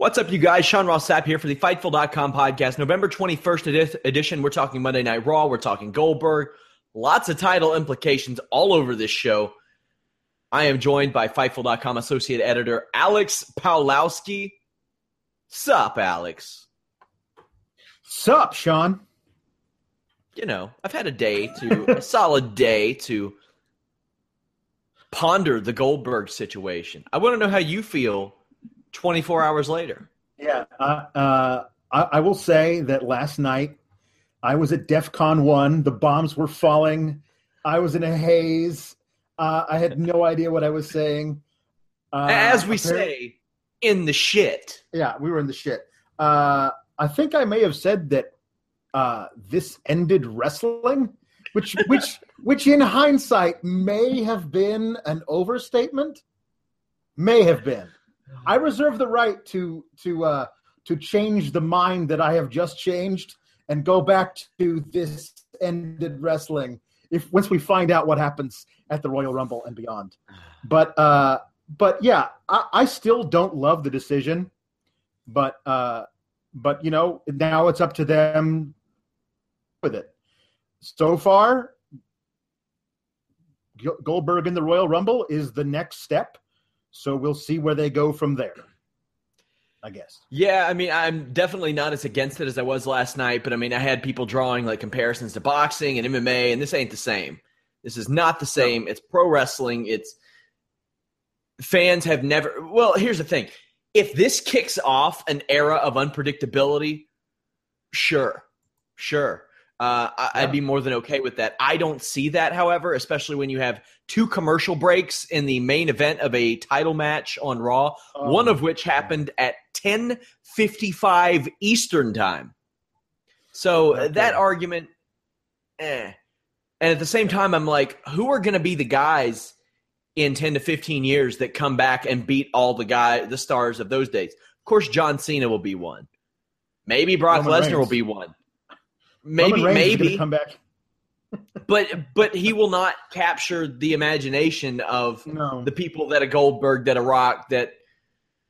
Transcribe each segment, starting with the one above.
What's up, you guys? Sean Ross Sapp here for the Fightful.com podcast. November 21st edition. We're talking Monday Night Raw. We're talking Goldberg. Lots of title implications all over this show. I am joined by Fightful.com associate editor Alex Pawlowski. Sup, Alex? Sup, Sean? You know, I've had a day to, a solid day to ponder the Goldberg situation. I want to know how you feel 24 hours later. Yeah. Uh, uh, I, I, will say that last night I was at DEF CON 1. The bombs were falling. I was in a haze. Uh, I had no idea what I was saying. Uh, As we say, in the shit. Yeah, we were in the shit. Uh, I think I may have said that uh, this ended wrestling, which which which in hindsight may have been an overstatement. May have been. I reserve the right to to uh, to change the mind that I have just changed and go back to this ended wrestling if once we find out what happens at the Royal Rumble and beyond. But uh, but yeah, I, I still don't love the decision, but uh, but you know now it's up to them with it. So far, Goldberg in the Royal Rumble is the next step so we'll see where they go from there. I guess. Yeah, I mean, I'm definitely not as against it as I was last night, but I mean, I had people drawing like comparisons to boxing and MMA, and this ain't the same. This is not the same. It's pro wrestling. It's fans have never. Well, here's the thing: if this kicks off an era of unpredictability, sure, sure. Uh, I, would be more than okay with that. I don't see that, however, especially when you have two commercial breaks in the main event of a title match on Raw, oh, one of which happened at 10:55 Eastern time. So okay. that argument, eh. And at the same time, I'm like, who are going to be the guys in 10 to 15 years that come back and beat all the guy, the stars of those days? Of course, John Cena will be one. Maybe Brock Lesnar will be one maybe maybe come back. but but he will not capture the imagination of no. the people that a Goldberg, that a Rock, that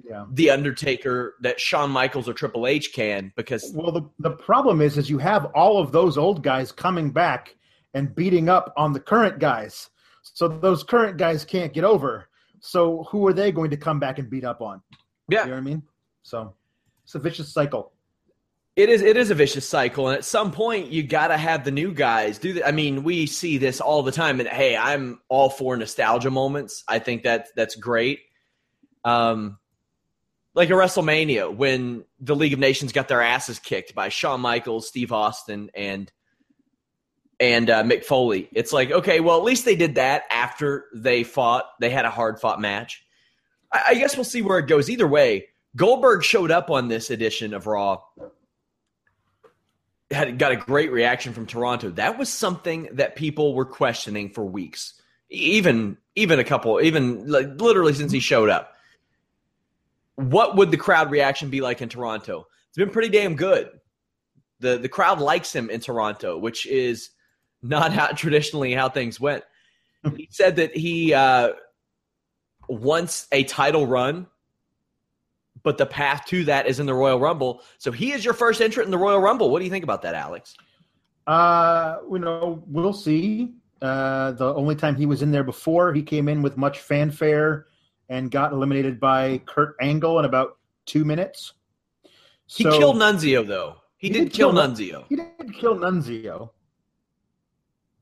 yeah. the Undertaker, that Shawn Michaels or Triple H can because well the the problem is is you have all of those old guys coming back and beating up on the current guys. So those current guys can't get over. So who are they going to come back and beat up on? Yeah. You know what I mean? So it's a vicious cycle. It is it is a vicious cycle, and at some point you got to have the new guys do that. I mean, we see this all the time, and hey, I'm all for nostalgia moments. I think that that's great. Um, like a WrestleMania when the League of Nations got their asses kicked by Shawn Michaels, Steve Austin, and and uh, Mick Foley. It's like okay, well at least they did that after they fought. They had a hard fought match. I, I guess we'll see where it goes. Either way, Goldberg showed up on this edition of Raw had got a great reaction from Toronto. That was something that people were questioning for weeks, even even a couple, even like literally since he showed up. What would the crowd reaction be like in Toronto? It's been pretty damn good. the The crowd likes him in Toronto, which is not how traditionally how things went. he said that he uh, wants a title run but the path to that is in the Royal Rumble. So he is your first entrant in the Royal Rumble. What do you think about that, Alex? Uh, you know, we'll see. Uh, the only time he was in there before, he came in with much fanfare and got eliminated by Kurt Angle in about two minutes. He so, killed Nunzio, though. He, he did, did, kill, kill Nunzio. He did kill Nunzio,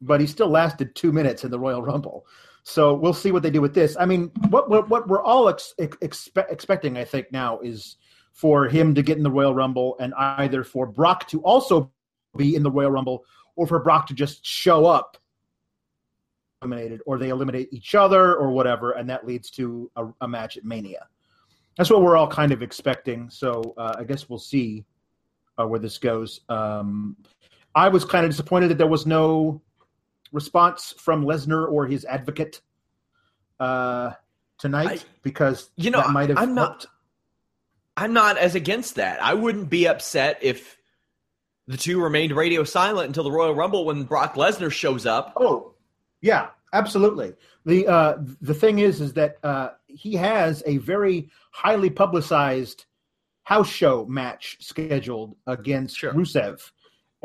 but he still lasted two minutes in the Royal Rumble. So we'll see what they do with this. I mean, what what, what we're all ex, expe- expecting, I think, now is for him to get in the Royal Rumble, and either for Brock to also be in the Royal Rumble, or for Brock to just show up eliminated, or they eliminate each other, or whatever, and that leads to a, a match at Mania. that's what we're all kind of expecting. So uh, I guess we'll see uh, where this goes. Um, I was kind of disappointed that there was no response from Lesnar or his advocate uh, tonight I- because you know, that might have I'm not- I'm not as against that. I wouldn't be upset if the two remained radio silent until the Royal Rumble when Brock Lesnar shows up. Oh, yeah, absolutely. The uh, the thing is, is that uh, he has a very highly publicized house show match scheduled against Sure. Rusev,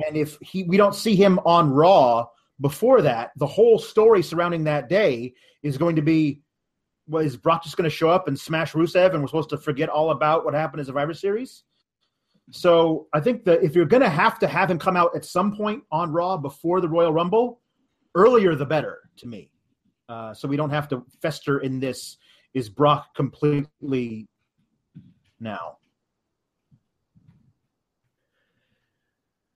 and if he we don't see him on Raw before that, the whole story surrounding that day is going to be. Was Brock just going to show up and smash Rusev, and we're supposed to forget all about what happened in Survivor Series? So I think that if you're going to have to have him come out at some point on Raw before the Royal Rumble, earlier the better to me. Uh, so we don't have to fester in this. Is Brock completely now?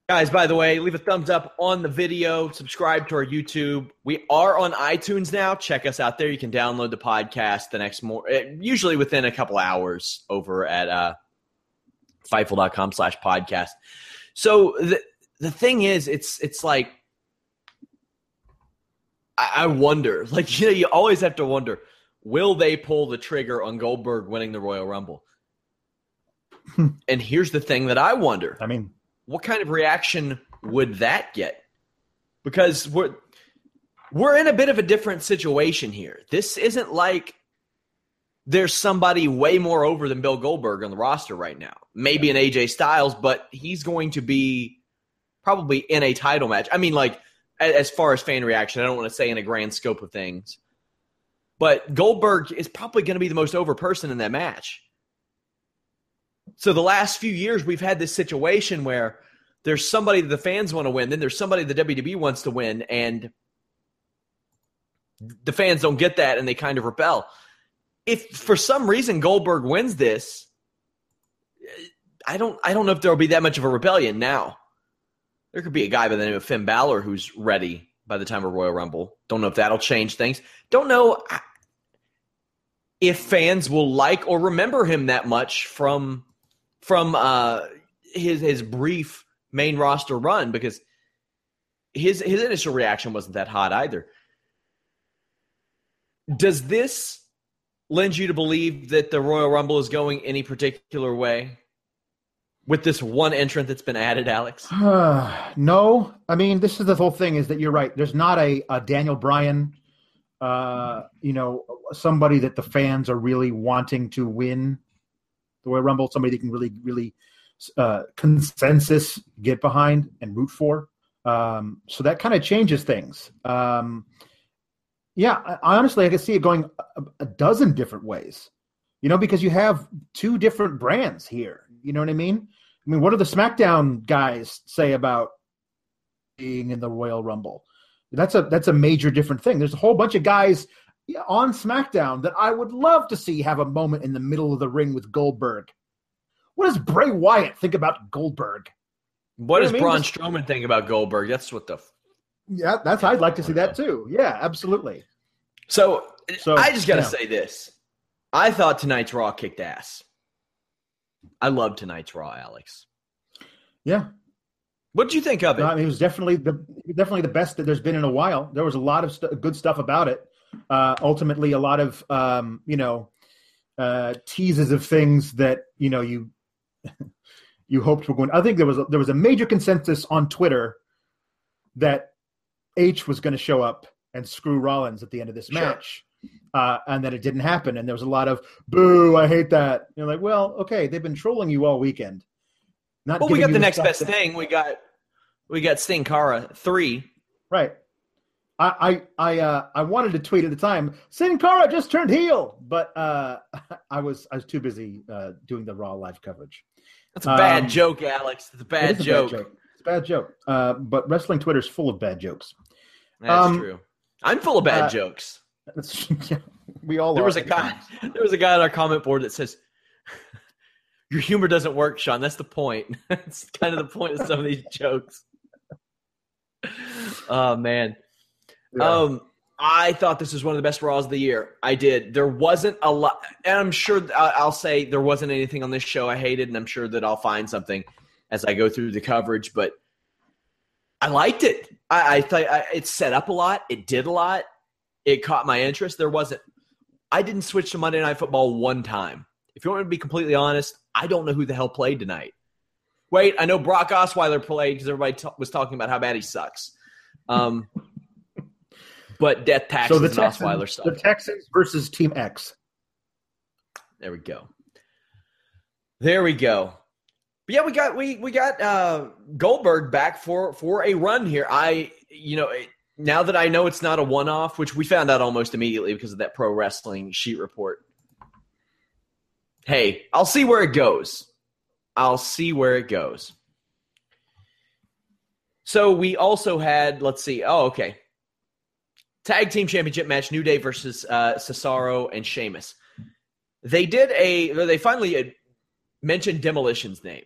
Guys, by the way, leave a thumbs up on the video, subscribe to our YouTube. We are on iTunes now. Check us out there. You can download the podcast the next more usually within a couple hours over at uh fightful.com slash podcast. So the the thing is it's it's like I, I wonder, like you know, you always have to wonder, will they pull the trigger on Goldberg winning the Royal Rumble? and here's the thing that I wonder I mean, what kind of reaction would that get? Because we're we're in a bit of a different situation here. This isn't like there's somebody way more over than Bill Goldberg on the roster right now. Maybe an AJ Styles, but he's going to be probably in a title match. I mean, like as far as fan reaction, I don't want to say in a grand scope of things. But Goldberg is probably going to be the most over person in that match. So the last few years, we've had this situation where there's somebody the fans want to win, then there's somebody the WWE wants to win, and the fans don't get that, and they kind of rebel. If for some reason Goldberg wins this, I don't, I don't know if there will be that much of a rebellion now. There could be a guy by the name of Finn Balor who's ready by the time of Royal Rumble. Don't know if that'll change things. Don't know if fans will like or remember him that much from from uh, his his brief main roster run because his his initial reaction wasn't that hot either. Does this lend you to believe that the Royal Rumble is going any particular way with this one entrant that's been added, Alex? no. I mean, this is the whole thing. Is that you're right? There's not a, a Daniel Bryan, uh, you know, somebody that the fans are really wanting to win the Royal Rumble. Somebody they can really, really uh, consensus get behind and root for. Um, so that kind of changes things. Um, yeah, I, honestly I can see it going a, a dozen different ways. You know, because you have two different brands here. You know what I mean? I mean, what do the SmackDown guys say about being in the Royal Rumble? That's a that's a major different thing. There's a whole bunch of guys on SmackDown that I would love to see have a moment in the middle of the ring with Goldberg. What does Bray Wyatt think about Goldberg? What You does know I Braun? Strowman think about Goldberg? That's what the. F- Yeah, that's I'd like to see that too. Yeah, absolutely. so, So, I just got to yeah. say this. I thought tonight's Raw kicked ass. I love tonight's Raw, Alex. Yeah, What did you think of it? No, I mean, it was definitely the definitely the best that there's been in a while. There was a lot of st- good stuff about it. Uh, ultimately, a lot of um, you know uh, teases of things that you know you you hoped were going. I think there was a, there was a major consensus on Twitter that H was going to show up and screw Rollins at the end of this Sure. match. Uh, and that it didn't happen, and there was a lot of boo. I hate that. You're like, well, okay, they've been trolling you all weekend. Not well, we got the next best that- thing. We got we got Sin Cara three. Right. I I I uh I wanted to tweet at the time, Sin Cara just turned heel, but uh I was I was too busy uh doing the raw live coverage. That's a bad Um, joke, Alex. It's a bad is a joke. It's a bad joke. Uh but wrestling Twitter's full of bad jokes. That's Um, true. I'm full of bad uh, jokes. That's, yeah, we all There are was a guy. times. There was a guy on our comment board that says, "Your humor doesn't work, Sean. That's the point. That's kind of the point of some of these jokes." Oh man. Yeah. Um, I thought this was one of the best Raws of the year. I did. There wasn't a lot, and I'm sure I'll say there wasn't anything on this show I hated, and I'm sure that I'll find something as I go through the coverage. But I liked it. I, I thought it set up a lot. It did a lot. It caught my interest. There wasn't. I didn't switch to Monday Night Football one time. If you want to be completely honest, I don't know who the hell played tonight. Wait, I know Brock Osweiler played because everybody t- was talking about how bad he sucks. Um, but death taxes so the Texans, and Osweiler stuff. The Texans versus Team X. There we go. There we go. But yeah, we got we we got uh, Goldberg back for for a run here. I you know now that I know it's not a one off, which we found out almost immediately because of that pro wrestling sheet report. Hey, I'll see where it goes. I'll see where it goes. So we also had, let's see. Oh, okay. Tag team championship match: New Day versus uh, Cesaro and Sheamus. They did a. They finally mentioned Demolition's name.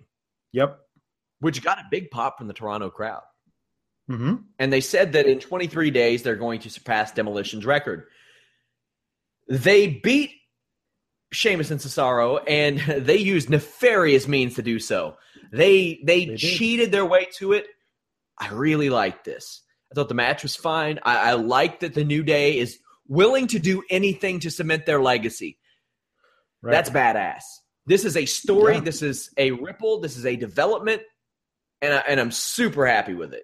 Yep. Which got a big pop from the Toronto crowd. Mm-hmm. And they said that in 23 days they're going to surpass Demolition's record. They beat Sheamus and Cesaro, and they used nefarious means to do so. They they, they cheated their way to it. I really like this. I thought the match was fine. I, I like that the New Day is willing to do anything to cement their legacy. Right. That's badass. This is a story. Yeah. This is a ripple. This is a development, and I, and I'm super happy with it.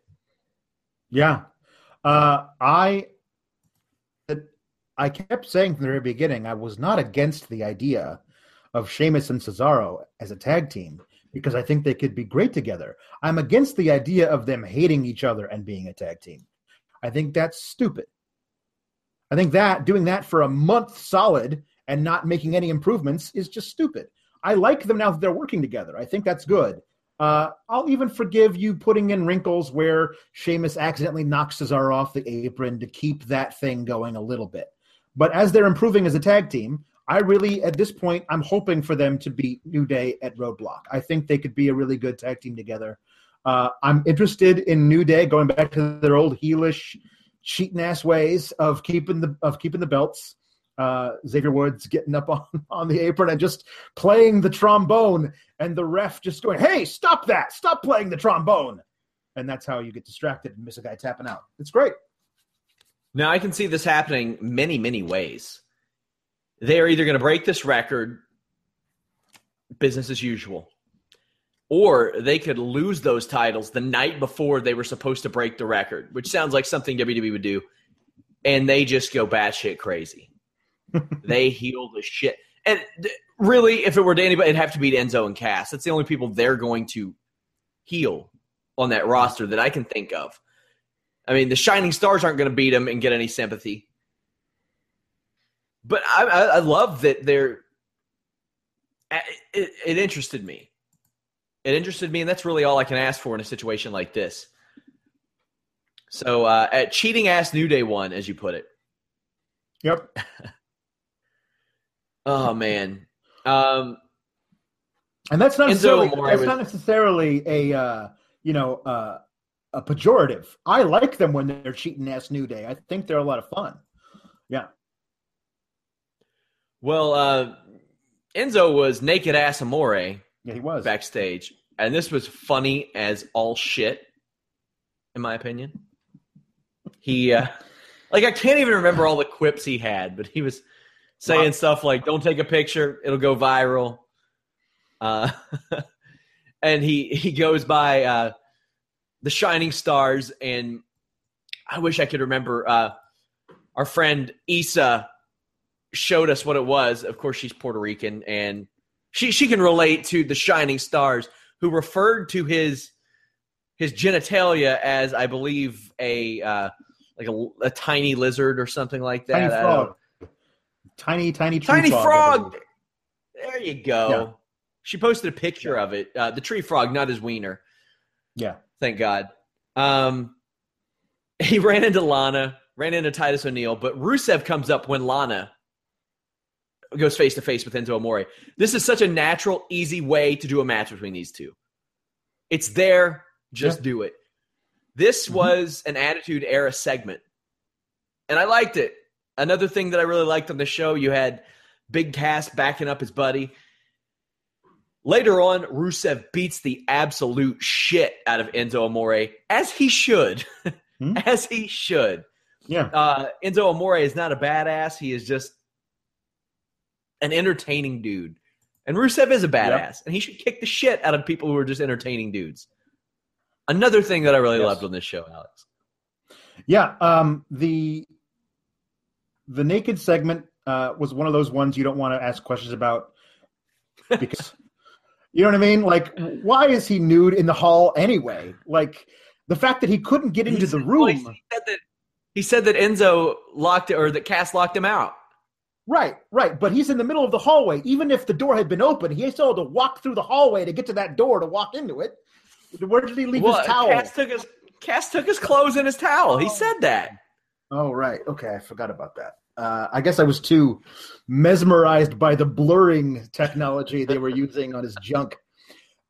Yeah, uh, I I kept saying from the very beginning I was not against the idea of Sheamus and Cesaro as a tag team because I think they could be great together. I'm against the idea of them hating each other and being a tag team. I think that's stupid. I think that doing that for a month solid and not making any improvements is just stupid. I like them now that they're working together. I think that's good. Uh, I'll even forgive you putting in wrinkles where Sheamus accidentally knocks Cesaro off the apron to keep that thing going a little bit. But as they're improving as a tag team, I really, at this point, I'm hoping for them to beat New Day at Roadblock. I think they could be a really good tag team together. Uh, I'm interested in New Day going back to their old heelish, cheating ass ways of keeping the of keeping the belts. Uh, Xavier Woods getting up on, on the apron and just playing the trombone, and the ref just going, "Hey, stop that! Stop playing the trombone!" And that's how you get distracted and miss a guy tapping out. It's great. Now I can see this happening many, many ways they are either going to break this record, business as usual, or they could lose those titles the night before they were supposed to break the record, which sounds like something WWE would do, and they just go batshit crazy. they heal the shit. And really, if it were to anybody, it'd have to be Enzo and Cass. That's the only people they're going to heal on that roster that I can think of. I mean, the Shining Stars aren't going to beat them and get any sympathy but I, I love that they're. It, it interested me. It interested me, and that's really all I can ask for in a situation like this. So, uh, at cheating ass New Day one, as you put it. Yep. oh man. Um, and that's not necessarily that's was, not necessarily a uh, you know uh, a pejorative. I like them when they're cheating ass New Day. I think they're a lot of fun. Yeah. Well, uh, Enzo was naked ass Amore. Yeah, he was backstage, and this was funny as all shit, in my opinion. He, uh, like, I can't even remember all the quips he had, but he was saying wow. stuff like, "Don't take a picture; it'll go viral." Uh, and he he goes by uh, the Shining Stars, and I wish I could remember uh, our friend Issa showed us what it was. Of course, she's Puerto Rican, and she she can relate to the Shining Stars, who referred to his his genitalia as, I believe, a uh, like a, a tiny lizard or something like that. Tiny frog. Tiny, tiny, tiny frog. frog. There you go. Yeah. She posted a picture yeah. of it. Uh, the tree frog, not his wiener. Yeah. Thank God. Um, he ran into Lana, ran into Titus O'Neil, but Rusev comes up when Lana goes face to face with Enzo Amore. This is such a natural, easy way to do a match between these two. It's there, just yeah. do it. This mm-hmm. was an Attitude Era segment. and I liked it. Another thing that I really liked on the show, you had Big Cass backing up his buddy. Later on, Rusev beats the absolute shit out of Enzo Amore, as he should. Hmm? as he should. Yeah. Uh, Enzo Amore is not a badass. He is just an entertaining dude. And Rusev is a badass, yep. and he should kick the shit out of people who are just entertaining dudes. Another thing that I really yes. loved on this show, Alex. Yeah, um, the the naked segment uh, was one of those ones you don't want to ask questions about because you know what I mean. Like, why is he nude in the hall anyway? Like the fact that he couldn't get into the room. He said that, he said that Enzo locked it, or that Cass locked him out. Right, right. But he's in the middle of the hallway. Even if the door had been open, he still had to walk through the hallway to get to that door to walk into it. Where did he leave well, his towel? Cass took his Cass took his clothes and his towel. He said that. Oh right. Okay, I forgot about that. Uh, I guess I was too mesmerized by the blurring technology they were using on his junk.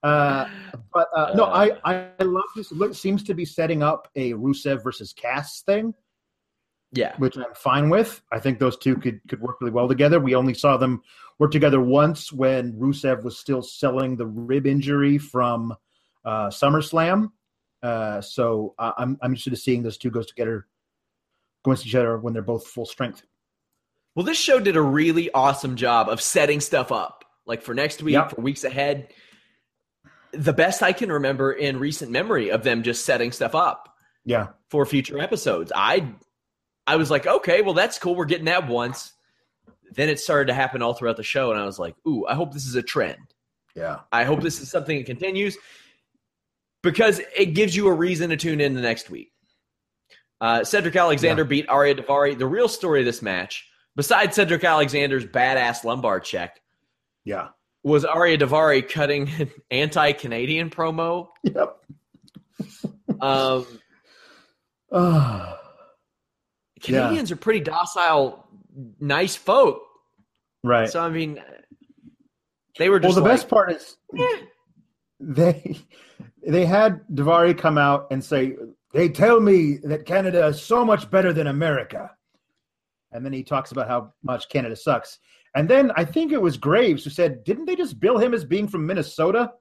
Uh, but uh, no, I, I love this. It seems to be setting up a Rusev versus Cass thing. Yeah, which I'm fine with. I think those two could could work really well together. We only saw them work together once when Rusev was still selling the rib injury from uh, SummerSlam. Uh, so I'm I'm interested in seeing those two go together, go against each other when they're both full strength. Well, this show did a really awesome job of setting stuff up, like for next week, yep. for weeks ahead. The best I can remember in recent memory of them just setting stuff up. Yeah. For future episodes. I I was like, okay, well that's cool. We're getting that once. Then it started to happen all throughout the show, and I was like, ooh, I hope this is a trend. Yeah. I hope this is something that continues because it gives you a reason to tune in the next week. Uh, Cedric Alexander yeah. beat Ariya Daivari. The real story of this match besides Cedric Alexander's badass lumbar check, yeah, was Ariya Daivari cutting an anti-Canadian promo. Yep. um. Canadians yeah. are pretty docile, nice folk. Right. So I mean, they were just. Well, the like, best part is eh. they they had Daivari come out and say they tell me that Canada is so much better than America and then he talks about how much Canada sucks. And then I think it was Graves who said, "Didn't they just bill him as being from Minnesota?"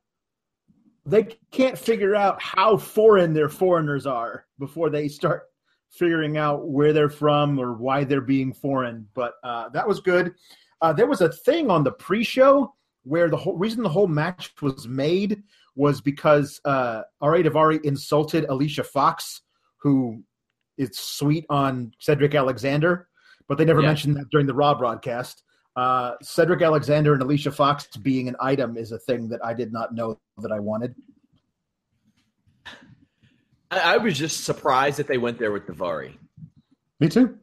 They can't figure out how foreign their foreigners are before they start figuring out where they're from or why they're being foreign. But uh, that was good. Uh, there was a thing on the pre-show where the whole reason the whole match was made was because uh, Ari Daivari insulted Alicia Fox, who is sweet on Cedric Alexander but they never yeah. mentioned that during the Raw broadcast. Uh, Cedric Alexander and Alicia Fox being an item is a thing that I did not know that I wanted. I, I was just surprised that they went there with Daivari. Me too.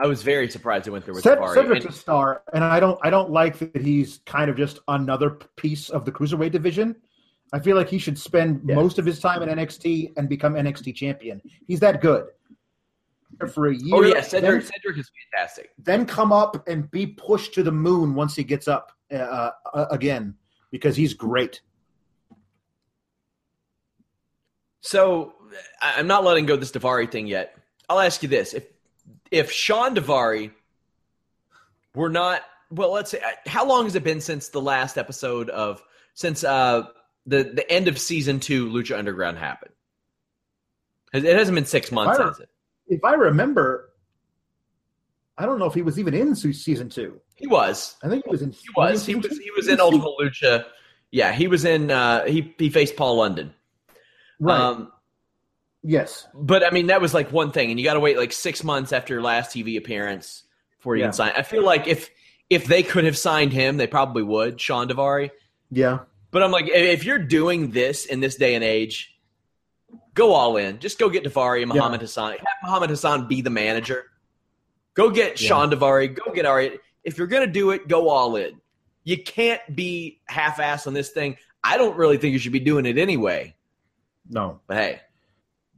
I was very surprised they went there with Ced- Daivari. Cedric's and, a star, and I don't I don't like that he's kind of just another piece of the cruiserweight division. I feel like he should spend yeah. most of his time in NXT and become NXT champion. He's that good for a year. Oh yeah, Cedric, then, Cedric is fantastic. Then come up and be pushed to the moon once he gets up uh, uh, again because he's great. So I'm not letting go this Daivari thing yet. I'll ask you this: if if Shawn Daivari were not well, let's say how long has it been since the last episode of since uh, the the end of season two Lucha Underground happened? It hasn't been six months, has it? if I remember, I don't know if he was even in season two. He was. I think he was in. He was. He was. He was in Ultimate Lucha. Yeah, he was in. Uh, he he faced Paul London. Right. Um, yes. But I mean, that was like one thing, and you got to wait like six months after your last TV appearance before you yeah. can sign. I feel like if if they could have signed him, they probably would. Shawn Daivari. Yeah. But I'm like, if you're doing this in this day and age, Go all in. Just go get Daivari and Muhammad yeah. Hassan. Have Muhammad Hassan be the manager. Go get yeah. Shawn Daivari. Go get Ari. If you're going to do it, go all in. You can't be half ass on this thing. I don't really think you should be doing it anyway. No. But hey.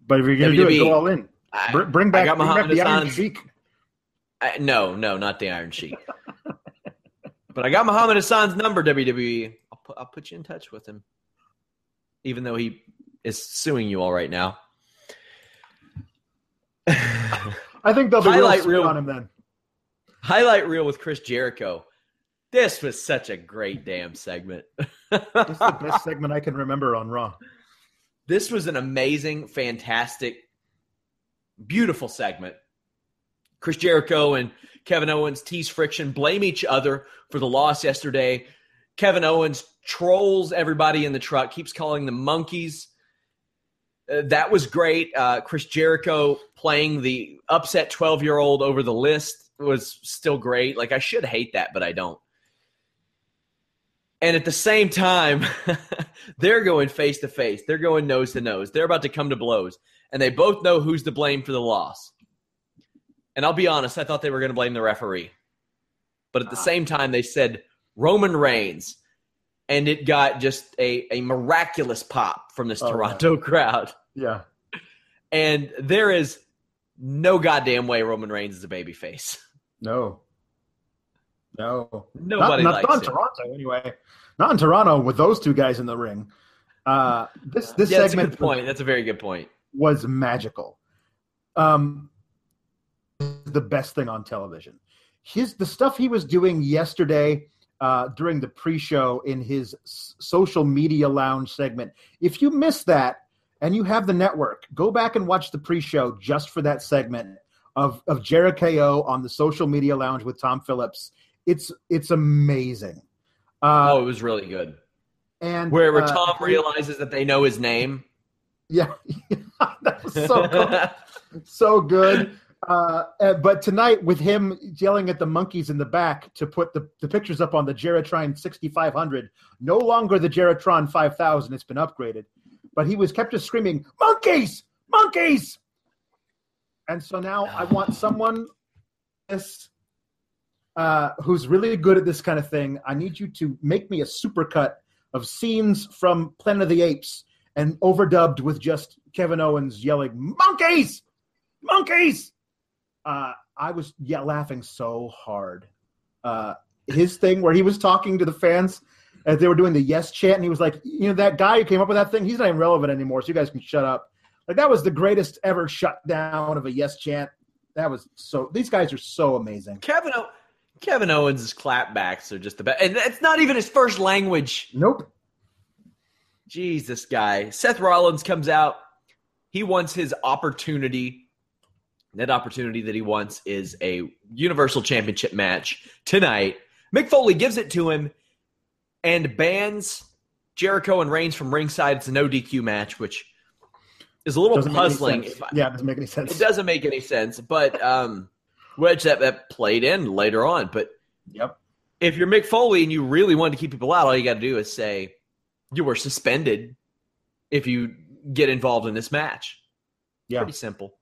But if you're going to do it, go all in. I, bring back, I got bring back the Iron Sheik. I, no, no, not the Iron Sheik. but I got Muhammad Hassan's number, WWE. I'll put, I'll put you in touch with him. Even though he is suing you all right now. I think they'll be Highlight real reel. on him then. Highlight reel with Chris Jericho. This was such a great damn segment. this is the best segment I can remember on Raw. This was an amazing, fantastic, beautiful segment. Chris Jericho and Kevin Owens tease friction, blame each other for the loss yesterday. Kevin Owens trolls everybody in the truck, keeps calling them monkeys. Uh, that was great. Uh, Chris Jericho playing the upset 12 year old over the list was still great. Like, I should hate that, but I don't. And at the same time, they're going face to face. They're going nose to nose. They're about to come to blows. And they both know who's to blame for the loss. And I'll be honest, I thought they were going to blame the referee. But at the ah. same time, they said Roman Reigns. And it got just a, a miraculous pop from this Oh, yeah. Toronto crowd. Yeah. And there is no goddamn way Roman Reigns is a babyface. No. No. Nobody not, likes not in. Toronto anyway. Not in Toronto with those two guys in the ring. Uh, this this yeah, that's a segment good point. That's a very good point. was magical. Um, the best thing on television. His the stuff he was doing yesterday uh, during the pre-show in his social media lounge segment. If you missed that and you have the network, go back and watch the pre-show just for that segment of of Jericho on the social media lounge with Tom Phillips. It's it's amazing. Uh, oh, it was really good. and Where, where uh, Tom realizes that they know his name. yeah, that was so cool. so good. Uh, but tonight, with him yelling at the monkeys in the back to put the, the pictures up on the Jeritron 6500, no longer the Jeritron 5000, it's been upgraded. But he was kept just screaming, monkeys, monkeys. And so now I want someone this, uh, who's really good at this kind of thing. I need you to make me a supercut of scenes from Planet of the Apes and overdubbed with just Kevin Owens yelling, monkeys, monkeys. Uh, I was yeah, laughing so hard. Uh, his thing where he was talking to the fans as they were doing the yes chant, and he was like, you know, that guy who came up with that thing, he's not even relevant anymore, so you guys can shut up. Like that was the greatest ever shutdown of a yes chant. That was so. These guys are so amazing. Kevin o- Kevin Owens' clapbacks are just the best. And it's not even his first language. Nope. Jesus, guy. Seth Rollins comes out. He wants his opportunity. That opportunity that he wants is a Universal Championship match tonight. Mick Foley gives it to him and bans Jericho and Reigns from ringside. It's a no DQ match, which is a little Doesn't puzzling. I- yeah, it doesn't make any sense. it doesn't make any sense, but um, which that, that played in later on. But Yep. if you're Mick Foley and you really wanted to keep people out, all you got to do is say you were suspended if you get involved in this match. Yeah. Pretty simple.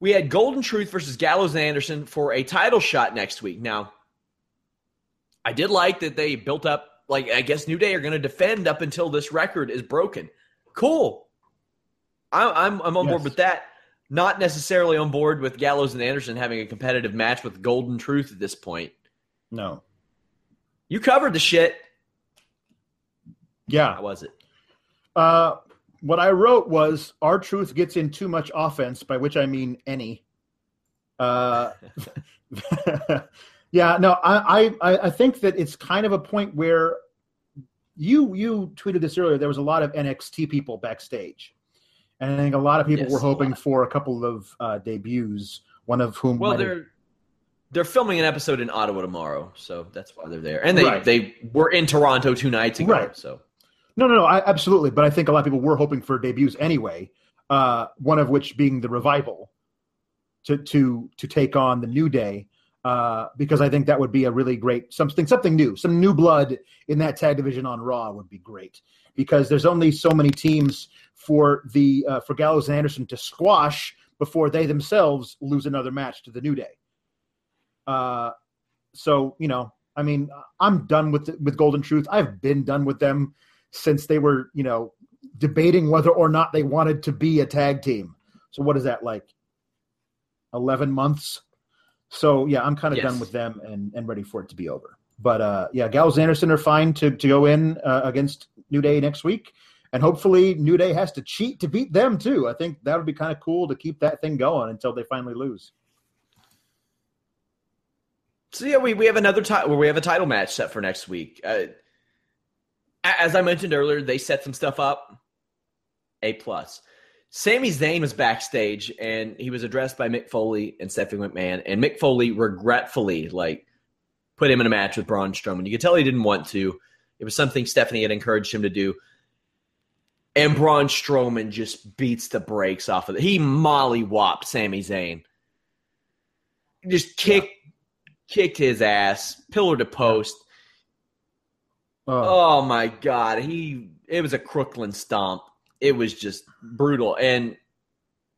We had Golden Truth versus Gallows and Anderson for a title shot next week. Now, I did like that they built up, like, I guess New Day are going to defend up until this record is broken. Cool. I'm, I'm on board Yes. with that. Not necessarily on board with Gallows and Anderson having a competitive match with Golden Truth at this point. No. You covered the shit. Yeah. How was it? Uh, what I wrote was R-Truth gets in too much offense, by which I mean any. Uh, yeah, no, I, I I think that it's kind of a point where you you tweeted this earlier. There was a lot of NXT people backstage, and I think a lot of people Yes, were hoping lot. for a couple of uh, debuts. One of whom, Well, they're they're filming an episode in Ottawa tomorrow, so that's why they're there. And they Right. they were in Toronto two nights ago. Right. So No, no, no, I, absolutely. But I think a lot of people were hoping for debuts anyway. Uh, one of which being the revival to to to take on the New Day, uh, because I think that would be a really great something something new, some new blood in that tag division on Raw would be great. Because there's only so many teams for the uh, for Gallows and Anderson to squash before they themselves lose another match to the New Day. Uh, so you know, I mean, I'm done with with Golden Truth. I've been done with them since they were, you know, debating whether or not they wanted to be a tag team. So what is that like? Eleven months. So yeah, I'm kind of Yes. done with them and and ready for it to be over. But uh, yeah, Gallows and Anderson are fine to to go in uh, against New Day next week, and hopefully New Day has to cheat to beat them too. I think that would be kind of cool to keep that thing going until they finally lose. So yeah, we, we have another title. We have a title match set for next week. Uh, as I mentioned earlier, they set some stuff up. A plus. Sami Zayn was backstage and he was addressed by Mick Foley and Stephanie McMahon, and Mick Foley regretfully like put him in a match with Braun Strowman. You could tell he didn't want to. It was something Stephanie had encouraged him to do. And Braun Strowman just beats the brakes off of it. He molly whopped Sami Zayn. Just kicked yeah. kicked his ass, pillar to post. Oh. oh my god, he it was a Crooklyn stomp. It was just brutal. And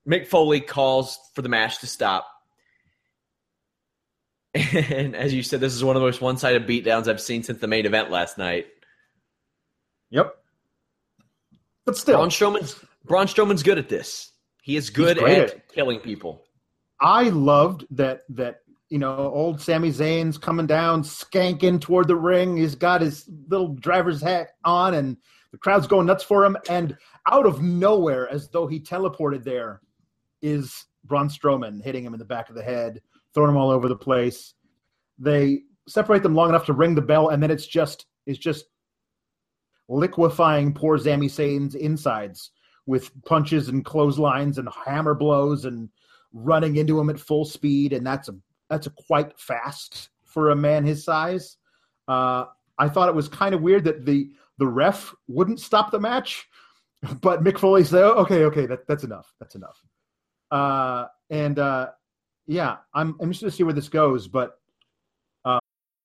Mick Foley calls for the match to stop. And as you said, this is one of the most one-sided beatdowns I've seen since the main event last night. Yep. But still, Braun Strowman's Braun Strowman's good at this. He is good at, at killing people. I loved that that you know old Sami Zayn's coming down, skanking toward the ring. He's got his little driver's hat on, and the crowd's going nuts for him. And out of nowhere, as though he teleported there, is Braun Strowman hitting him in the back of the head, throwing him all over the place. They separate them long enough to ring the bell, and then it's just it's just liquefying poor Sami Zayn's insides with punches and clotheslines and hammer blows and running into him at full speed, and that's a that's a quite fast for a man his size. Uh, I thought it was kind of weird that the the ref wouldn't stop the match, but Mick Foley said, oh, "Okay, okay, that, that's enough. That's enough." Uh, and uh, yeah, I'm, I'm interested to see where this goes, but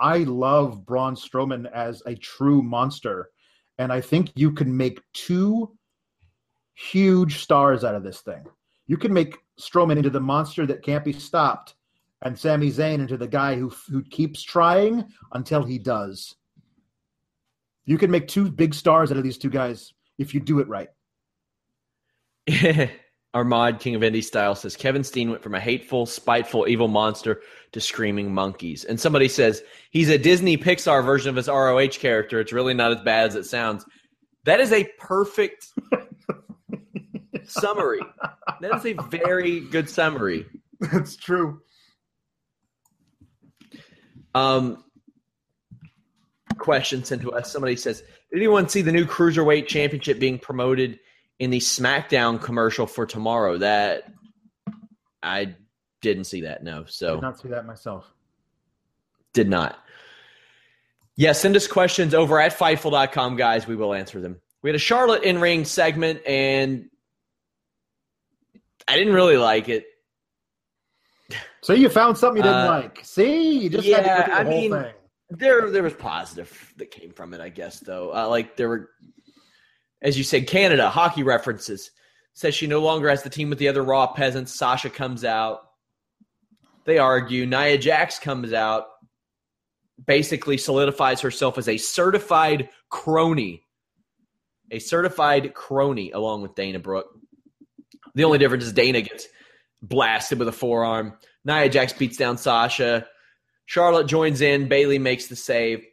I love Braun Strowman as a true monster, and I think you can make two huge stars out of this thing. You can make Strowman into the monster that can't be stopped, and Sami Zayn into the guy who who keeps trying until he does. You can make two big stars out of these two guys if you do it right. Armad, King of Indie Style, says Kevin Steen went from a hateful, spiteful, evil monster to screaming monkeys. And somebody says he's a Disney Pixar version of his ROH character. It's really not as bad as it sounds. That is a perfect summary. That is a very good summary. That's true. Um, question sent to us. Somebody says, Did anyone see the new Cruiserweight Championship being promoted in the SmackDown commercial for tomorrow. That I didn't see that. No, so did not see that myself. Did not. Yeah, send us questions over at Fightful.com, guys. We will answer them. We had a Charlotte in ring segment, and I didn't really like it. So you found something you didn't uh, like. See, you just yeah, had to the I whole mean, thing. There, there was positive that came from it, I guess. Though, uh, like there were as you said, Canada hockey references. Says she no longer has the team with the other Raw peasants. Sasha comes out. They argue. Nia Jax comes out, basically solidifies herself as a certified crony. A certified crony along with Dana Brooke. The only difference is Dana gets blasted with a forearm. Nia Jax beats down Sasha. Charlotte joins in. Bayley makes the save.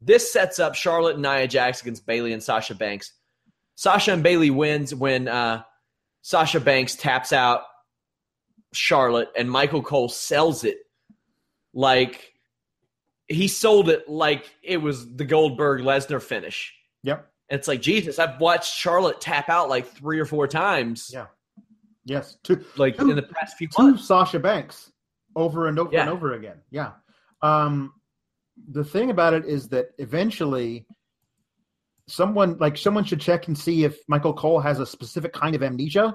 This sets up Charlotte and Nia Jax against Bayley and Sasha Banks. Sasha and Bayley wins when uh, Sasha Banks taps out Charlotte and Michael Cole sells it like he sold it like it was the Goldberg Lesnar finish. Yep. And it's like Jesus, I've watched Charlotte tap out like three or four times. Yeah. Yes. Two, like two, in the past few two months. Sasha Banks over and over yeah. and over again. Yeah. Um, the thing about it is that eventually someone like someone should check and see if Michael Cole has a specific kind of amnesia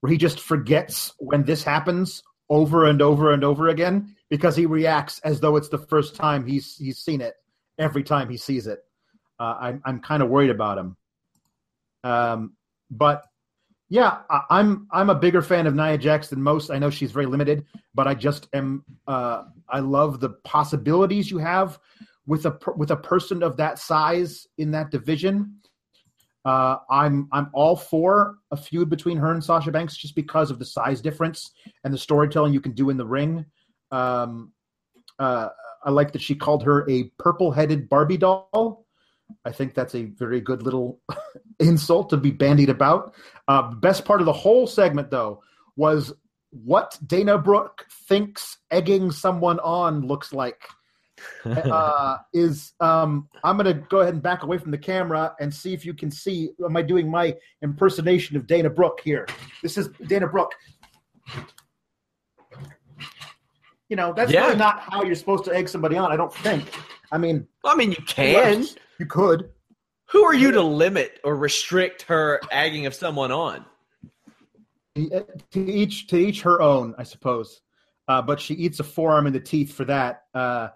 where he just forgets when this happens over and over and over again because he reacts as though it's the first time he's he's seen it every time he sees it. Uh, I'm I'm kind of worried about him. Um, but yeah, I, I'm I'm a bigger fan of Nia Jax than most. I know she's very limited, but I just am. Uh, I love the possibilities you have with a with a person of that size in that division. Uh, I'm I'm all for a feud between her and Sasha Banks just because of the size difference and the storytelling you can do in the ring. Um, uh, I like that she called her a purple-headed Barbie doll. I think that's a very good little insult to be bandied about. Uh, best part of the whole segment, though, was what Dana Brooke thinks egging someone on looks like. Uh, is um, I'm going to go ahead and back away from the camera and see if you can see. Am I doing my impersonation of Dana Brooke here? This is Dana Brooke. You know, that's Yeah. really not how you're supposed to egg somebody on. I don't think. I mean, I mean, you can. you could. Who are you to limit or restrict her egging of someone on? To each to each her own, I suppose. Uh, but she eats a forearm in the teeth for that. Uh,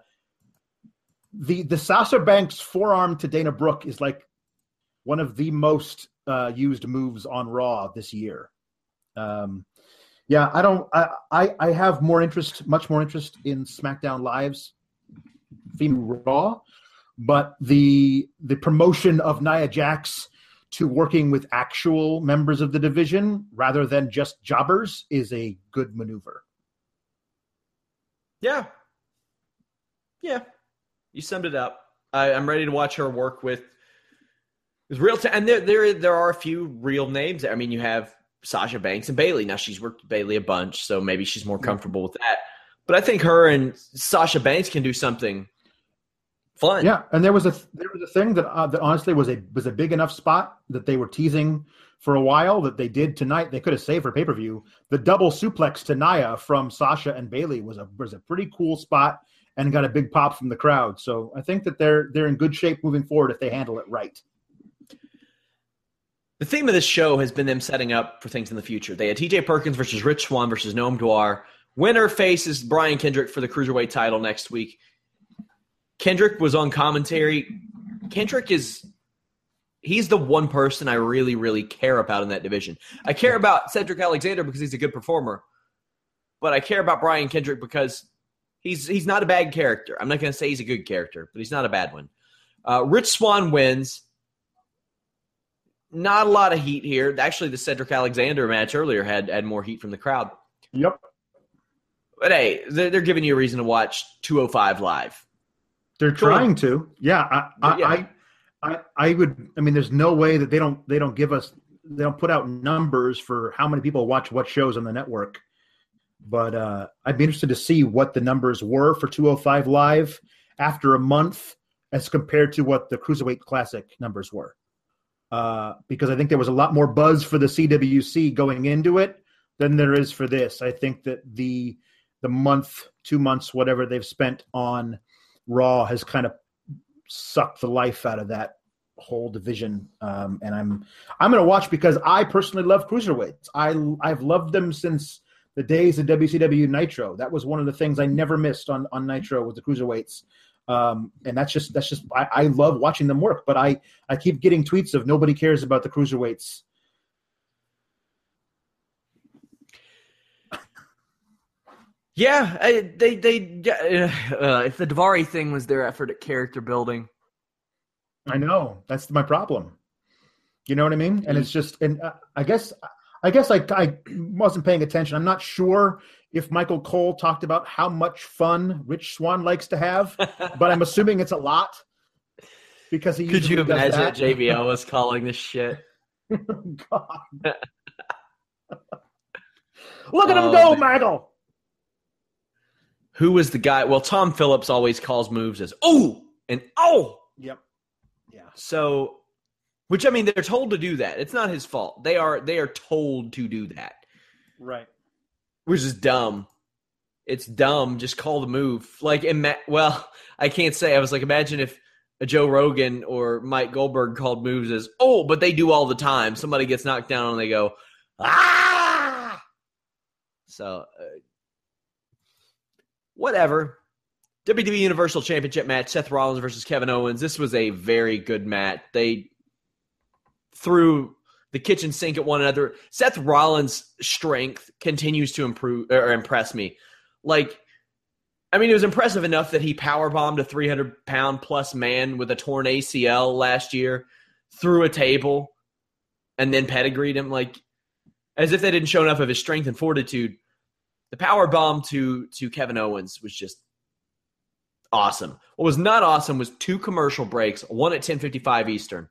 the the Sasha Banks forearm to Dana Brooke is like one of the most uh, used moves on Raw this year. Um, yeah, I don't. I, I I have more interest, much more interest in SmackDown Live's female Raw, but the the promotion of Nia Jax to working with actual members of the division rather than just jobbers is a good maneuver. Yeah. Yeah. You summed it up. I, I'm ready to watch her work with with real time. And there, there, there are a few real names. I mean, you have Sasha Banks and Bayley. Now she's worked with Bayley a bunch, so maybe she's more comfortable with that. But I think her and Sasha Banks can do something fun. Yeah, and there was a there was a thing that uh, that honestly was a was a big enough spot that they were teasing for a while that they did tonight. They could have saved for pay per view. The double suplex to Nia from Sasha and Bayley was a was a pretty cool spot and got a big pop from the crowd. So I think that they're they're in good shape moving forward if they handle it right. The theme of this show has been them setting up for things in the future. They had TJ Perkins versus Rich Swann versus Noam Dar. Winner faces Brian Kendrick for the cruiserweight title next week. Kendrick was on commentary. Kendrick is he's the one person I really, really care about in that division. I care about Cedric Alexander because he's a good performer, but I care about Brian Kendrick because he's he's not a bad character. I'm not going to say he's a good character, but he's not a bad one. Uh, Rich Swann wins. Not a lot of heat here. Actually, the Cedric Alexander match earlier had had more heat from the crowd. Yep. But hey, they're, they're giving you a reason to watch 205 live. They're Cool. trying to. Yeah, I, I, Yeah. I, I, I would. I mean, there's no way that they don't they don't give us they don't put out numbers for how many people watch what shows on the network. But uh, I'd be interested to see what the numbers were for 205 live after a month as compared to what the Cruiserweight Classic numbers were. Uh, because I think there was a lot more buzz for the CWC going into it than there is for this. I think that the the month, two months, whatever they've spent on Raw has kind of sucked the life out of that whole division. Um, and I'm I'm going to watch because I personally love cruiserweights. I I've loved them since the days of WCW Nitro. That was one of the things I never missed on on Nitro with the cruiserweights. Um, and that's just that's just I, I love watching them work. But I I keep getting tweets of nobody cares about the cruiserweights. Yeah, I, they they uh, if the Daivari thing was their effort at character building, I know that's my problem. You know what I mean? And it's just, and uh, I guess, I guess I, I wasn't paying attention. I'm not sure if Michael Cole talked about how much fun Rich Swann likes to have, but I'm assuming it's a lot because he. could you imagine that. JBL was calling this shit? God. Look at him Oh, go, man. Michael. Who was the guy? Well, Tom Phillips always calls moves as "oh" and "oh." Yep. Yeah. So, which I mean, they're told to do that. It's not his fault. They are they are told to do that, Right. which is dumb. It's dumb. Just call the move. Like, ima- well, I can't say. I was like, imagine if a Joe Rogan or Mike Goldberg called moves as "oh," but they do all the time. Somebody gets knocked down and they go "ah." So, uh, whatever. WWE Universal Championship match: Seth Rollins versus Kevin Owens. This was a very good match. They threw the kitchen sink at one another. Seth Rollins' strength continues to improve or impress me. Like, I mean, it was impressive enough that he power bombed a 300 pound plus man with a torn ACL last year through a table and then pedigreed him. Like, as if they didn't show enough of his strength and fortitude. The power bomb to to Kevin Owens was just awesome. What was not awesome was two commercial breaks, one at 10:55 Eastern.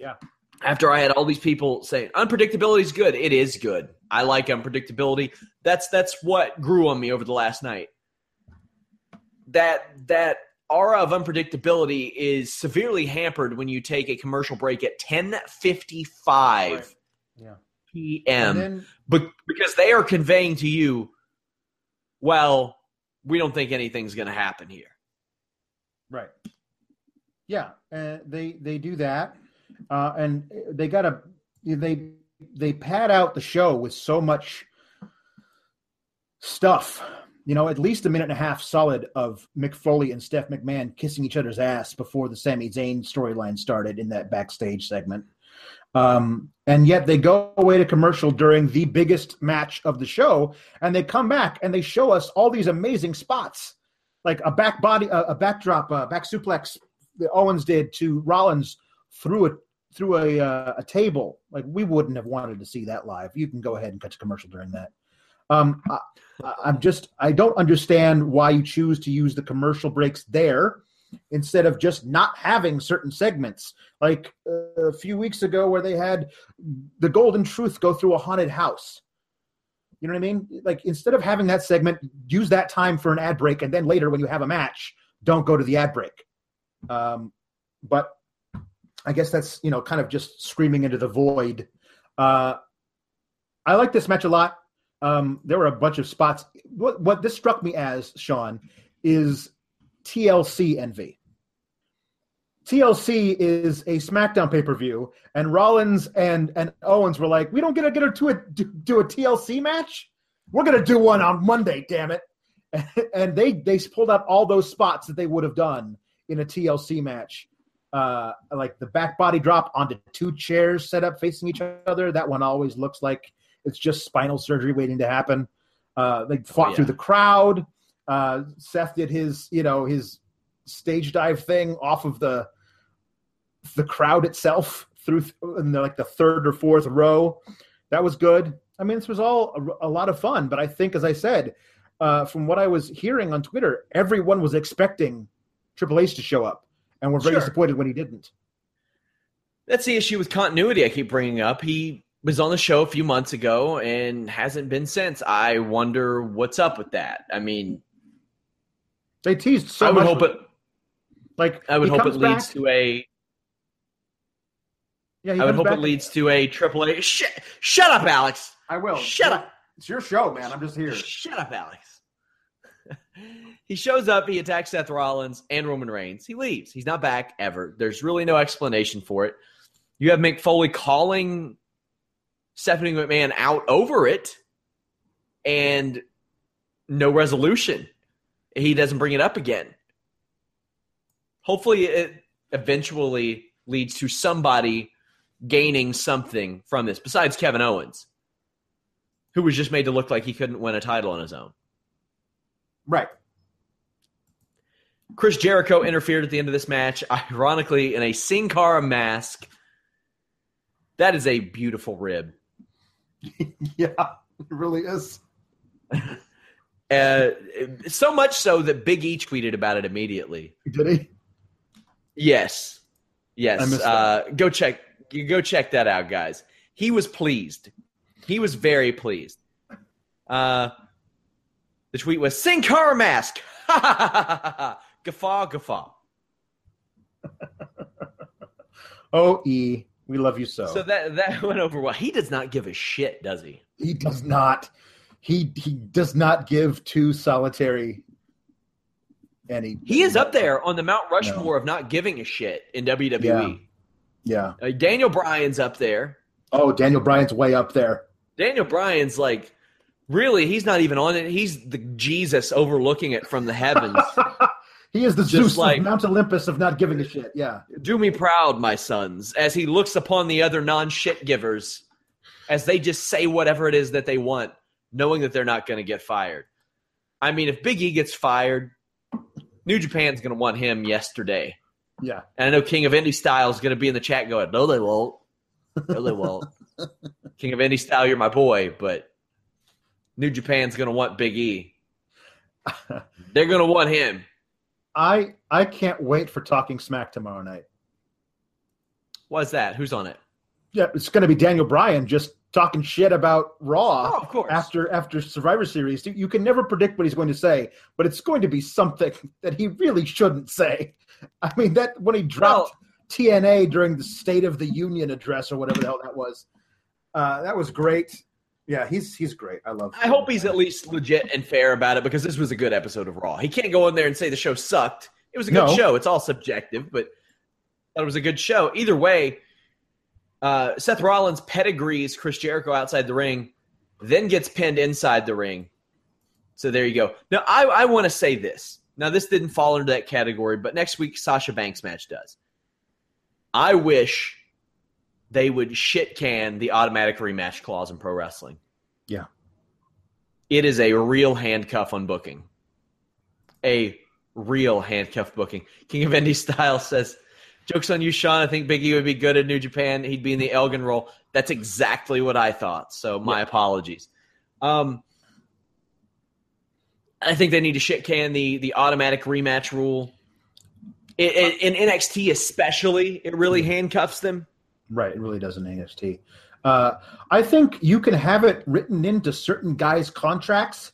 Yeah. After I had all these people saying unpredictability is good, it is good. I like unpredictability. That's that's what grew on me over the last night. That that aura of unpredictability is severely hampered when you take a commercial break at 10:55 Right. Yeah. p.m. Then, But because they are conveying to you, well, we don't think anything's going to happen here. right. Yeah, and they they do that, uh, and they got to they they pad out the show with so much stuff. You know, at least a minute and a half solid of Mick Foley and Steph McMahon kissing each other's ass before the Sami Zayn storyline started in that backstage segment. Um, and yet they go away to commercial during the biggest match of the show, and they come back and they show us all these amazing spots, like a back body, a, a backdrop, a back suplex that Owens did to Rollins through a through a uh, a table. Like we wouldn't have wanted to see that live. You can go ahead and cut to commercial during that. Um, I, I'm just I don't understand why you choose to use the commercial breaks there instead of just not having certain segments like uh, a few weeks ago where they had the golden truth go through a haunted house you know what i mean like instead of having that segment use that time for an ad break and then later when you have a match don't go to the ad break um, but i guess that's you know kind of just screaming into the void uh, i like this match a lot um, there were a bunch of spots what, what this struck me as sean is TLC envy. TLC is a SmackDown pay per view, and Rollins and and Owens were like, "We don't get to get to a do, do a TLC match. We're gonna do one on Monday, damn it!" And they they pulled out all those spots that they would have done in a TLC match, uh, like the back body drop onto two chairs set up facing each other. That one always looks like it's just spinal surgery waiting to happen. Uh, they fought Oh, yeah. through the crowd. Uh, Seth did his, you know, his stage dive thing off of the the crowd itself through in the, like the third or fourth row. That was good. I mean, this was all a, a lot of fun. But I think, as I said, uh, from what I was hearing on Twitter, everyone was expecting Triple H to show up, and were very Sure. disappointed when he didn't. That's the issue with continuity I keep bringing up. He was on the show a few months ago and hasn't been since. I wonder what's up with that. I mean, They teased so I would much. hope it. like I would hope it leads back- to a. Yeah, I would hope back- it leads to a Triple A. Sh- shut up, Alex. I will. Shut up. It's your show, man. I'm just here. Shut up, Alex. he shows up, he attacks Seth Rollins and Roman Reigns. He leaves. He's not back ever. There's really no explanation for it. You have Mick Foley calling Stephanie McMahon out over it and no resolution. He doesn't bring it up again. Hopefully, it eventually leads to somebody gaining something from this besides Kevin Owens who was just made to look like he couldn't win a title on his own. Right. Chris Jericho interfered at the end of this match, ironically in a Sin Cara mask. That is a beautiful rib. Yeah, it really is. Uh, so much so that Big E tweeted about it immediately. Did he? Yes, yes. Uh, go check. You go check that out, guys. He was pleased. He was very pleased. Uh, the tweet was Sin Cara mask. guffaw, guffaw. Oh, E, we love you so. So that that went over well. He does not give a shit, does he? he does not. He he does not give two solitary. Any. He is up there on the Mount Rushmore of not giving a shit in WWE. Yeah. Uh, Daniel Bryan's up there. Oh, Daniel Bryan's way up there. Daniel Bryan's like, really, he's not even on it. He's the Jesus overlooking it from the heavens. He is the Just Zeus like- of Mount Olympus of not giving a shit. Yeah. Do me proud, my sons, as he looks upon the other non shit givers as they just say whatever it is that they want, knowing that they're not going to get fired. I mean, if Big E gets fired, New Japan's going to want him yesterday. Yeah. And I know King of Indie Style is going to be in the chat going, no, they won't. No, they won't. King of Indie Style, you're my boy, but New Japan's going to want Big E. They're going to want him. I I can't wait for talking smack tomorrow night. What's that? Who's on it? Yeah, it's going to be Daniel Bryan just talking shit about Raw Oh, of course. after after Survivor Series. You can never predict what he's going to say, but it's going to be something that he really shouldn't say. I mean, that when he dropped TNA during the State of the Union address or whatever the hell that was, uh, that was great. Yeah, he's he's great. I love. I hope he's at least legit and fair about it because this was a good episode of Raw. He can't go in there and say the show sucked. It was a good No. show. It's all subjective, but that was a good show. Either way, uh, Seth Rollins pedigrees Chris Jericho outside the ring, then gets pinned inside the ring. So there you go. Now I, I want to say this. Now this didn't fall into that category, but next week Sasha Banks match does. I wish they would shit can the automatic rematch clause in pro wrestling. Yeah. It is a real handcuff on booking. A real handcuff booking. King of Indie Style says, Jokes on you, Sean. I think Big E would be good at New Japan. He'd be in the Elgin role. That's exactly what I thought. So my apologies. Um, I think they need to shit can the the automatic rematch rule. It, it, in NXT, especially, it really handcuffs them. Right, it really does in NXT. Uh, I think you can have it written into certain guys' contracts.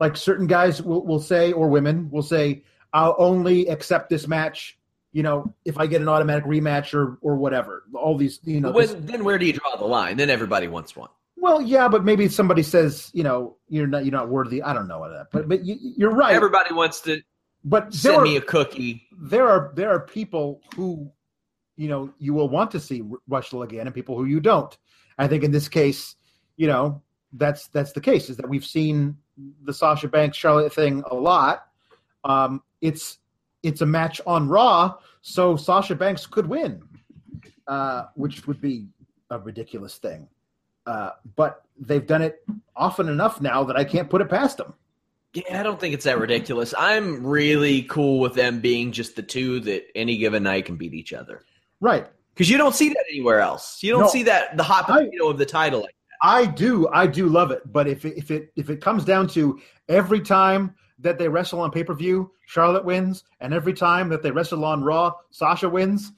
Like certain guys will, will say, or women will say, "I'll only accept this match." You know, if I get an automatic rematch or or whatever. All these, you know. When- then where do you draw the line? Then everybody wants one. well, yeah, but maybe somebody says, you know, you're not you're not worthy. I don't know what that, but but you, you're right. Everybody wants to but send are, me a cookie. there are there are people who you know you will want to see Russell again and people who you don't. I think in this case, you know, that's that's the case is that we've seen the Sasha Banks Charlotte thing a lot. Um, it's it's a match on Raw, so Sasha Banks could win, uh, which would be a ridiculous thing. Uh, but they've done it often enough now that I can't put it past them. Yeah, I don't think it's that ridiculous. I'm really cool with them being just the two that any given night can beat each other. Right. Because you don't see that anywhere else. You don't No. see that the hot I- potato of the title. Like I do, I do love it. But if it, if it if it comes down to every time that they wrestle on pay per view, Charlotte wins, and every time that they wrestle on Raw, Sasha wins.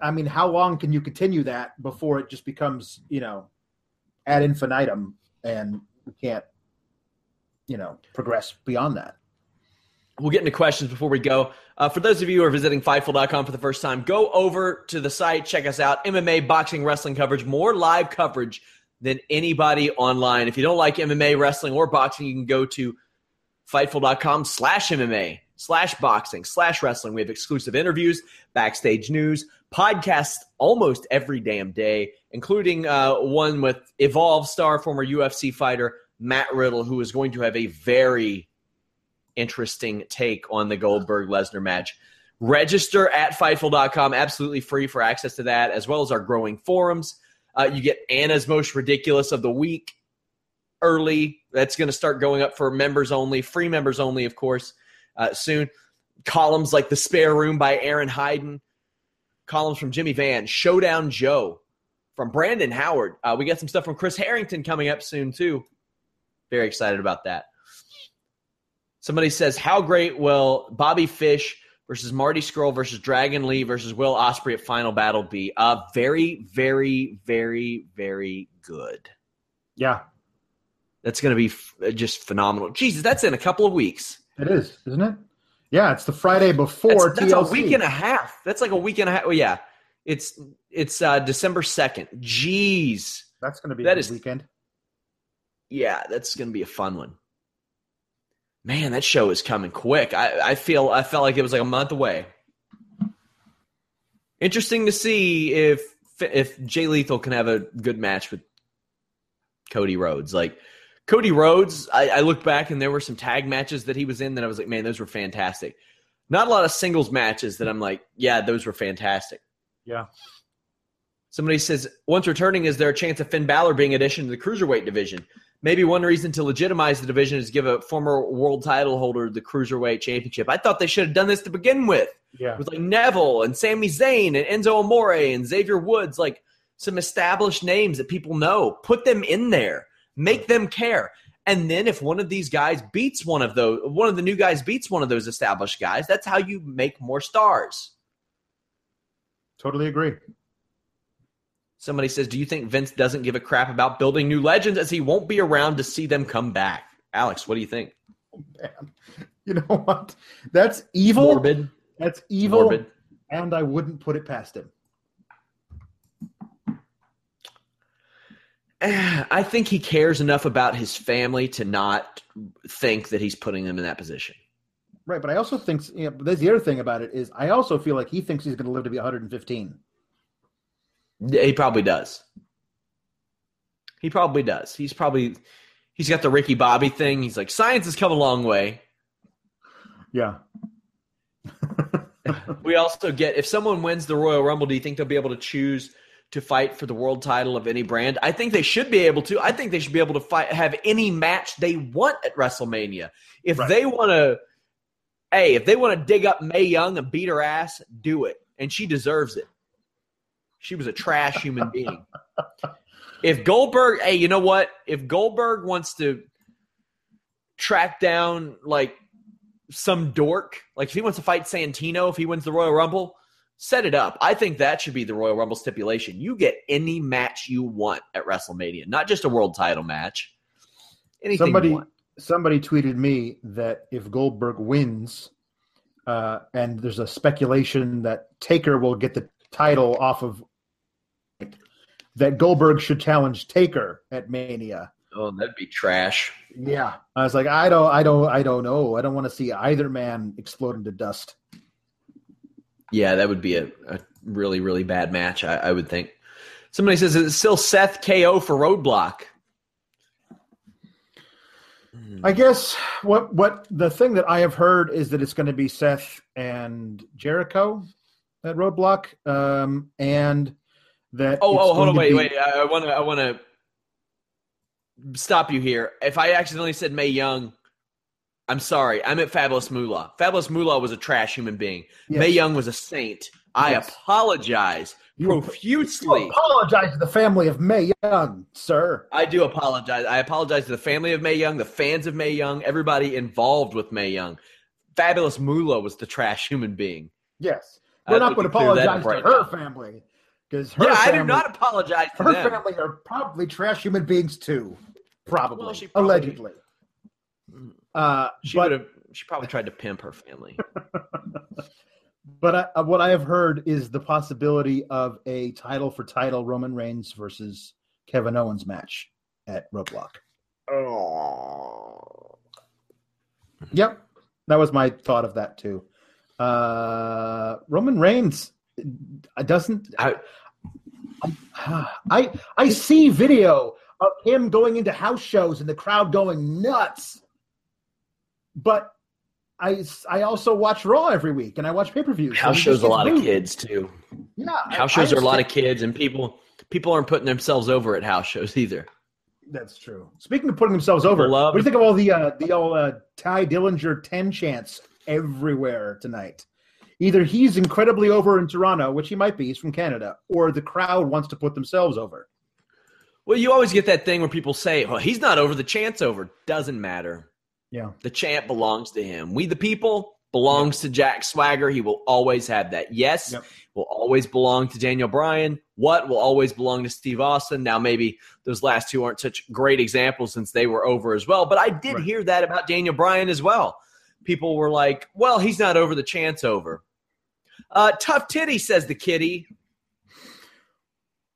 I mean, how long can you continue that before it just becomes you know ad infinitum and we can't you know progress beyond that? We'll get into questions before we go. Uh, for those of you who are visiting Fightful.com for the first time, go over to the site, check us out. MMA, boxing, wrestling coverage, more live coverage than anybody online. If you don't like MMA, wrestling, or boxing, you can go to Fightful.com slash MMA, slash boxing, slash wrestling. We have exclusive interviews, backstage news, podcasts almost every damn day, including uh, one with Evolve star, former UFC fighter Matt Riddle, who is going to have a very interesting take on the Goldberg Lesnar match. Register at Fightful.com, absolutely free for access to that, as well as our growing forums. Uh, you get Anna's Most Ridiculous of the Week early. That's going to start going up for members only, free members only, of course, uh, soon. Columns like The Spare Room by Aaron Hayden, columns from Jimmy Van, Showdown Joe from Brandon Howard. Uh, we got some stuff from Chris Harrington coming up soon, too. Very excited about that. Somebody says, How great will Bobby Fish versus Marty Scurll versus Dragon Lee versus Will Ospreay at Final Battle be? Uh, very, very, very, very good. Yeah, That's going to be f- just phenomenal. Jesus, that's in a couple of weeks. it is, isn't it? Yeah, it's the Friday before That's, that's a week and a half. That's like a week and a half. Well, yeah, it's it's uh, December second. Jeez, That's going to be that is- weekend. yeah, that's going to be a fun one. Man, that show is coming quick. I, I feel I felt like it was like a month away. Interesting to see if if Jay Lethal can have a good match with Cody Rhodes. Like Cody Rhodes, I, I look back and there were some tag matches that he was in that I was like, man, those were fantastic. Not a lot of singles matches that I'm like, yeah, those were fantastic. Yeah. Somebody says, once returning, is there a chance of Finn Balor being addition to the cruiserweight division? Maybe one reason to legitimize the division is give a former world title holder the cruiserweight championship. I thought they should have done this to begin with. Yeah. With like Neville and Sami Zayn and Enzo Amore and Xavier Woods, like some established names that people know. Put them in there. Make them care. And then if one of these guys beats one of those, one of the new guys beats one of those established guys, that's how you make more stars. Totally agree. Somebody says, Do you think Vince doesn't give a crap about building new legends as he won't be around to see them come back? Alex, what do you think? Oh, man. You know what? That's evil. Morbid. That's evil. Morbid. And I wouldn't put it past him. I think he cares enough about his family to not think that he's putting them in that position. Right, but I also think you know, there's the other thing about it is I also feel like he thinks he's going to live to be 115. He probably does. He probably does. He's probably he's got the Ricky Bobby thing. He's like, science has come a long way. Yeah. We also get if someone wins the Royal Rumble, do you think they'll be able to choose to fight for the world title of any brand? I think they should be able to. I think they should be able to fight have any match they want at WrestleMania. If Right. they want to hey, if they want to dig up Mae Young and beat her ass, do it. And she deserves it. She was a trash human being. If Goldberg, hey, you know what? If Goldberg wants to track down like some dork, like if he wants to fight Santino, if he wins the Royal Rumble, set it up. I think that should be the Royal Rumble stipulation. You get any match you want at WrestleMania, not just a world title match. Anything somebody you want. somebody tweeted me that if Goldberg wins, uh, and there's a speculation that Taker will get the title off of that Goldberg should challenge Taker at Mania. Oh, that'd be trash. Yeah, I was like, I don't, I don't, I don't know. I don't want to see either man explode into dust. Yeah, that would be a, a really, really bad match, I, I would think. Somebody says it's still Seth KO for Roadblock. Hmm. I guess what what the thing that I have heard is that it's going to be Seth and Jericho at Roadblock, um, and that Oh, oh, hold on, wait, be- wait. I want to, I want to stop you here. If I accidentally said Mae Young, I'm sorry. I meant Fabulous Moolah. Fabulous Moolah was a trash human being. Yes. Mae Young was a saint. I Yes. apologize You- profusely. You apologize to the family of Mae Young, sir. I do apologize. I apologize to the family of Mae Young, the fans of Mae Young, everybody involved with Mae Young. Fabulous Moolah was the trash human being. Yes, we're not going to apologize up right to her now. family because her yeah, I do not apologize to her them. family are probably trash human beings too, probably, Well, she probably- allegedly. Uh, She but would have. She probably tried to pimp her family. But I, uh, what I have heard is the possibility of a title for title Roman Reigns versus Kevin Owens match at Roadblock. oh. Yep, that was my thought of that too. Uh, Roman Reigns doesn't. I- I I see video of him going into house shows and the crowd going nuts, but I I also watch Raw every week and I watch pay per views. House shows a lot of kids too. Yeah, House I shows are a lot of kids, and people people aren't putting themselves over at house shows either. That's true. Speaking of putting themselves over, love- what do you think of all the uh, the old uh, Tye Dillinger ten chants everywhere tonight? Either he's incredibly over in Toronto, which he might be, he's from Canada, or the crowd wants to put themselves over. Well, you always get that thing where people say, "Well, he's not over. The chant's over." Doesn't matter. Yeah, The chant belongs to him. We the people belongs to Jack Swagger. He will always have that. Yes, Yep. will always belong to Daniel Bryan. What will always belong to Steve Austin. Now, maybe those last two aren't such great examples since they were over as well. But I did Right. hear that about Daniel Bryan as well. People were like, "Well, he's not over. The chance over." Uh, tough titty says the kitty.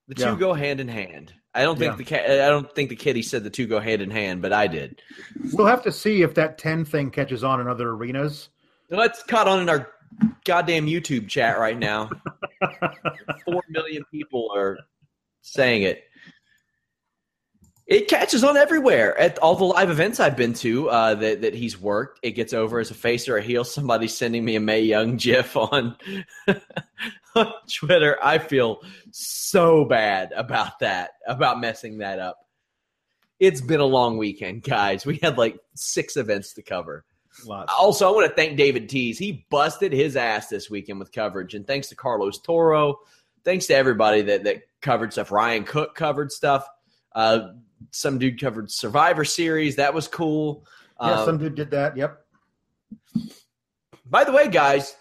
The two Yeah. go hand in hand. I don't think Yeah. the cat. I don't think the kitty said the two go hand in hand, but I did. we'll have to see if that ten thing catches on in other arenas. Well, That's caught on in our goddamn YouTube chat right now. Four million people are saying it. It catches on everywhere at all the live events I've been to uh, that that he's worked. It gets over as a face or a heel. Somebody's sending me a Mae Young gif on, on Twitter. I feel so bad about that, about messing that up. It's been a long weekend, guys. We had like six events to cover. Lots. Also, I want to thank David Tees. He busted his ass this weekend with coverage, and thanks to Carlos Toro, thanks to everybody that that covered stuff. Ryan Cook covered stuff. Uh, some dude covered Survivor Series. That was cool. Yeah, Uh, some dude did that. Yep. by the way, guys,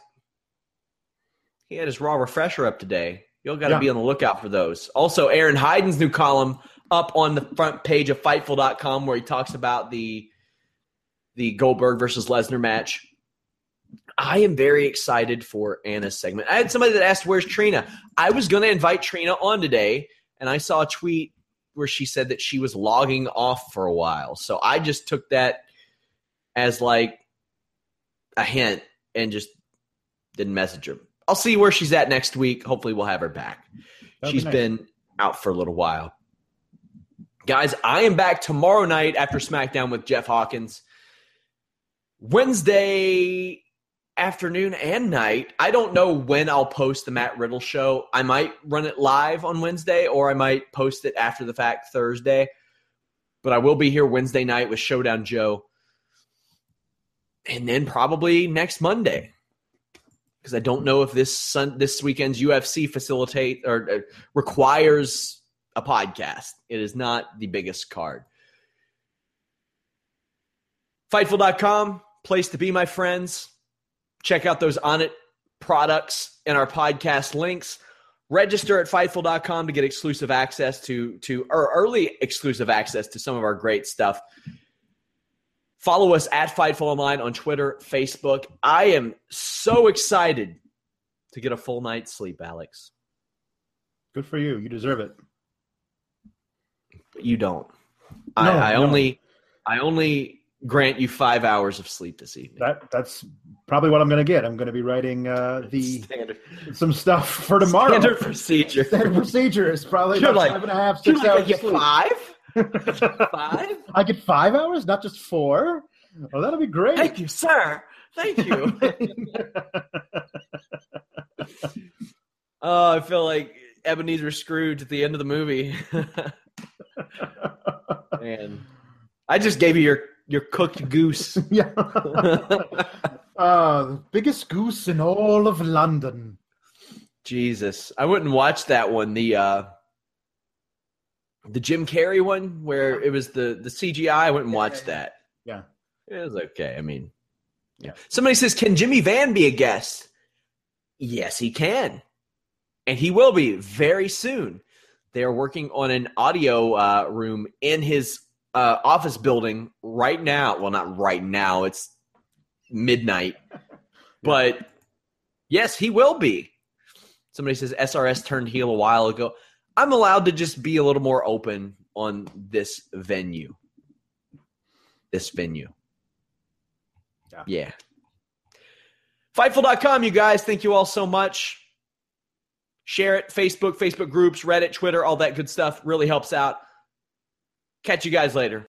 he had his raw refresher up today. You'll got to Yeah. be on the lookout for those. Also, Aaron Hyden's new column up on the front page of Fightful.com where he talks about the the Goldberg versus Lesnar match. I am very excited for Anna's segment. I had somebody that asked, "Where's Trina?" I was going to invite Trina on today, and I saw a tweet where she said that she was logging off for a while. So I just took that as like a hint and just didn't message her. I'll see where she's at next week. Hopefully, we'll have her back. That'd be nice. been out for a little while. Guys, I am back tomorrow night after SmackDown with Jeff Hawkins. Wednesday afternoon and night. I don't know when I'll post the Matt Riddle show. I might run it live on Wednesday or I might post it after the fact Thursday. But I will be here Wednesday night with Showdown Joe. And then probably next Monday. Because I don't know if this sun, this weekend's UFC facilitate or uh, requires a podcast. It is not the biggest card. Fightful.com, place to be, my friends. Check out those Onnit products and our podcast links. Register at Fightful.com to get exclusive access to to or early exclusive access to some of our great stuff. Follow us at Fightful Online on Twitter, Facebook. I am so excited to get a full night's sleep, Alex. Good for you. You deserve it. But you don't. No, I, I no. only I only grant you five hours of sleep this evening. That that's probably what I'm going to get. I'm going to be writing uh, the standard, some stuff for tomorrow. standard procedure. Standard procedure is probably You're like- five and a half, You're like, hours. get five? Five? I get five hours, not just four. Oh, that'll be great. Thank you, sir. Thank you. oh, I feel like Ebenezer Scrooge at the end of the movie. Man, I just gave you your your cooked goose. yeah. uh, the biggest goose in all of London. Jesus, I wouldn't watch that one. The uh the Jim Carrey one where it was the the CGI. I wouldn't Yeah, watch yeah, yeah. that. Yeah. It was okay. I mean, Yeah. Somebody says, "Can Jimmy Van be a guest?" Yes, he can, and he will be very soon. They are working on an audio uh, room in his uh, office building right now. Well, not right now. It's midnight, but yes, he will be. Somebody says SRS turned heel a while ago. I'm allowed to just be a little more open on this venue. This venue. Yeah. Yeah. Fightful.com, you guys. Thank you all so much. Share it. Facebook, Facebook groups, Reddit, Twitter, all that good stuff really helps out. Catch you guys later.